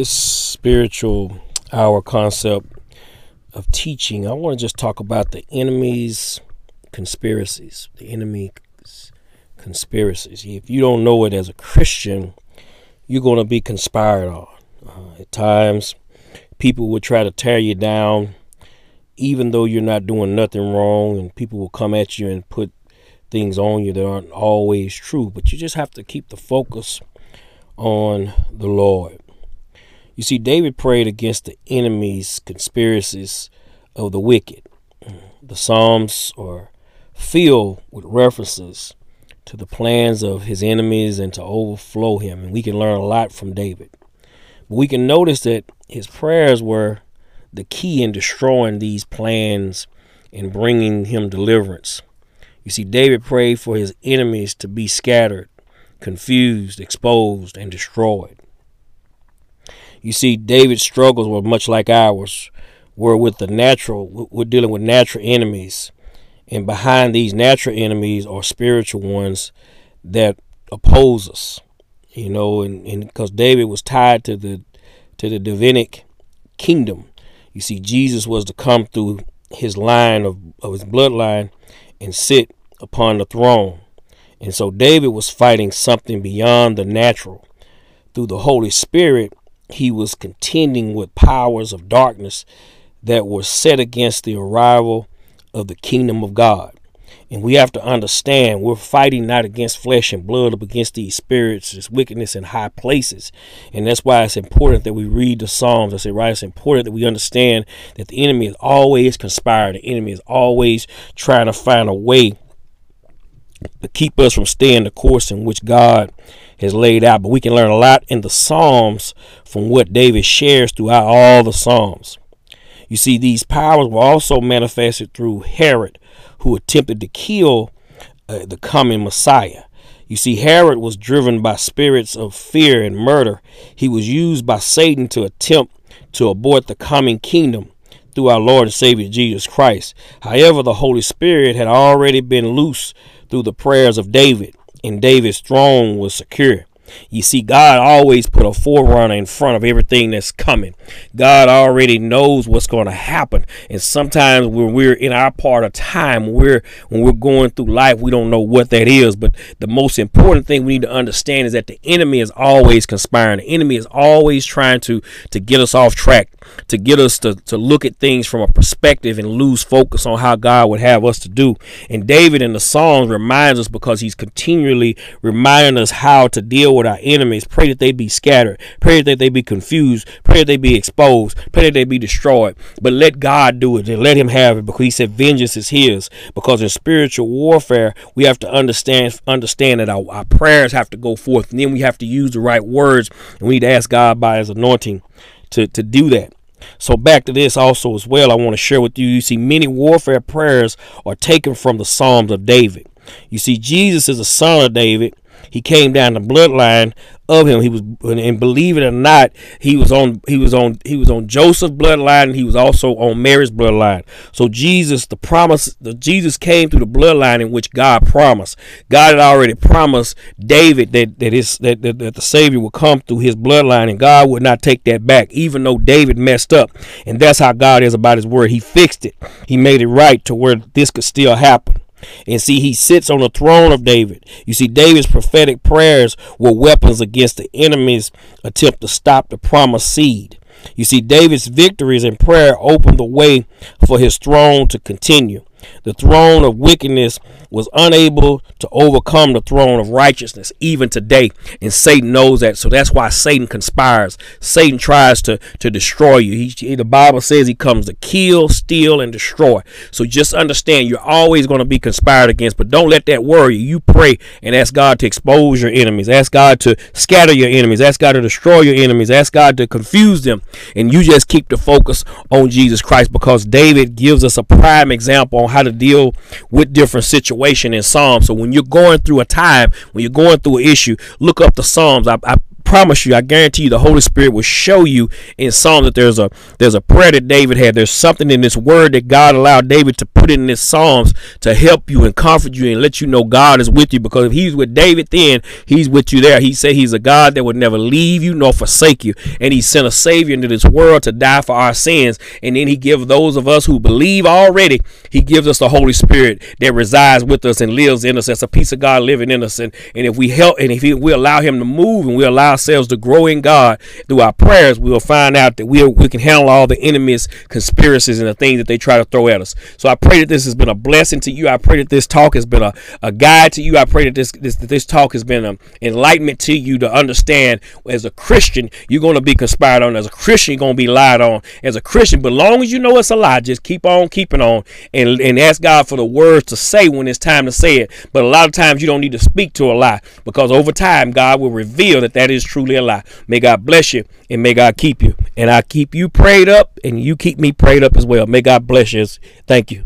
this spiritual hour concept of teaching, I want to just talk about the enemy's conspiracies. The enemy's conspiracies. If you don't know it as a Christian, you're going to be conspired on. Uh, at times, people will try to tear you down, even though you're not doing nothing wrong, and people will come at you and put things on you that aren't always true. But you just have to keep the focus on the Lord. You see, David prayed against the enemy's conspiracies of the wicked. The Psalms are filled with references to the plans of his enemies and to overflow him. And we can learn a lot from David. But we can notice that his prayers were the key in destroying these plans and bringing him deliverance. You see, David prayed for his enemies to be scattered, confused, exposed, and destroyed. You see, David's struggles were much like ours. We're with the natural, we're dealing with natural enemies. And behind these natural enemies are spiritual ones that oppose us. You know, and because David was tied to the to the Davidic kingdom. You see, Jesus was to come through his line of, of his bloodline and sit upon the throne. And so David was fighting something beyond the natural. Through the Holy Spirit, he was contending with powers of darkness that were set against the arrival of the kingdom of God. And we have to understand we're fighting not against flesh and blood, but against these spirits, this wickedness in high places. And that's why it's important that we read the Psalms. I say, right, it's important that we understand that the enemy is always conspiring. The enemy is always trying to find a way to keep us from staying the course in which God has laid out. But we can learn a lot in the Psalms from what David shares throughout all the Psalms. You see, these powers were also manifested through Herod, who attempted to kill uh, the coming Messiah. You see, Herod was driven by spirits of fear and murder. He was used by Satan to attempt to abort the coming kingdom through our Lord and Savior Jesus Christ. However, the Holy Spirit had already been loose through the prayers of David and David's throne was secure. You see, God always put a forerunner in front of everything that's coming. God already knows what's going to happen. And sometimes when we're in our part of time, we're when we're going through life, we don't know what that is. But the most important thing we need to understand is that the enemy is always conspiring. The enemy is always trying to to get us off track, to get us to, to look at things from a perspective and lose focus on how God would have us to do. And David in the Psalms reminds us because he's continually reminding us how to deal with with our enemies. Pray that they be scattered. Pray that they be confused. Pray that they be exposed. Pray that they be destroyed. But let God do it and let Him have it because He said vengeance is His. Because in spiritual warfare, we have to understand understand that our, our prayers have to go forth, and then we have to use the right words, and we need to ask God by His anointing to to do that. So back to this also as well, I want to share with you. You see, many warfare prayers are taken from the Psalms of David. You see, Jesus is a son of David, he came down the bloodline of him. He was, and believe it or not, he was on, he was on, he was on Joseph's bloodline. And he was also on Mary's bloodline. So Jesus, the promise, the Jesus came through the bloodline in which God promised. God had already promised David that that his that, that, that the Savior would come through his bloodline, and God would not take that back, even though David messed up. And that's how God is about His word. He fixed it. He made it right to where this could still happen. And see, he sits on the throne of David. You see, David's prophetic prayers were weapons against the enemy's attempt to stop the promised seed. You see, David's victories in prayer opened the way for his throne to continue. The throne of wickedness was unable to overcome the throne of righteousness even today. And Satan knows that. So that's why Satan conspires. Satan tries to, to destroy you. He, the Bible says he comes to kill, steal, and destroy. So just understand you're always going to be conspired against, but don't let that worry you. You pray and ask God to expose your enemies. Ask God to scatter your enemies. Ask God to destroy your enemies. Ask God to confuse them. And you just keep the focus on Jesus Christ because David gives us a prime example how to deal with different situation in Psalms. So when you're going through a time, when you're going through an issue, look up the Psalms. I, I promise you, I guarantee you, the Holy Spirit will show you in Psalm that there's a there's a prayer that David had. There's something in this word that God allowed David to put in this Psalms to help you and comfort you and let you know God is with you. Because if He's with David, then He's with you there. He said He's a God that would never leave you nor forsake you, and He sent a Savior into this world to die for our sins. And then He gives those of us who believe already, He gives us the Holy Spirit that resides with us and lives in us. That's a piece of God living in us. And, and if we help and if we allow Him to move and we allow ourselves to grow in God through our prayers, we'll find out that we, we can handle all the enemy's conspiracies and the things that they try to throw at us. So I pray that this has been a blessing to you. I pray that this talk has been a, a guide to you. I pray that this, this, that this talk has been an enlightenment to you to understand as a Christian, you're going to be conspired on. As a Christian, you're going to be lied on. As a Christian, but long as you know it's a lie, just keep on keeping on and, and ask God for the words to say when it's time to say it. But a lot of times you don't need to speak to a lie because over time, God will reveal that that is truly a lie. May God bless you and may God keep you. And I keep you prayed up and you keep me prayed up as well. May God bless you. Thank you. Thank you.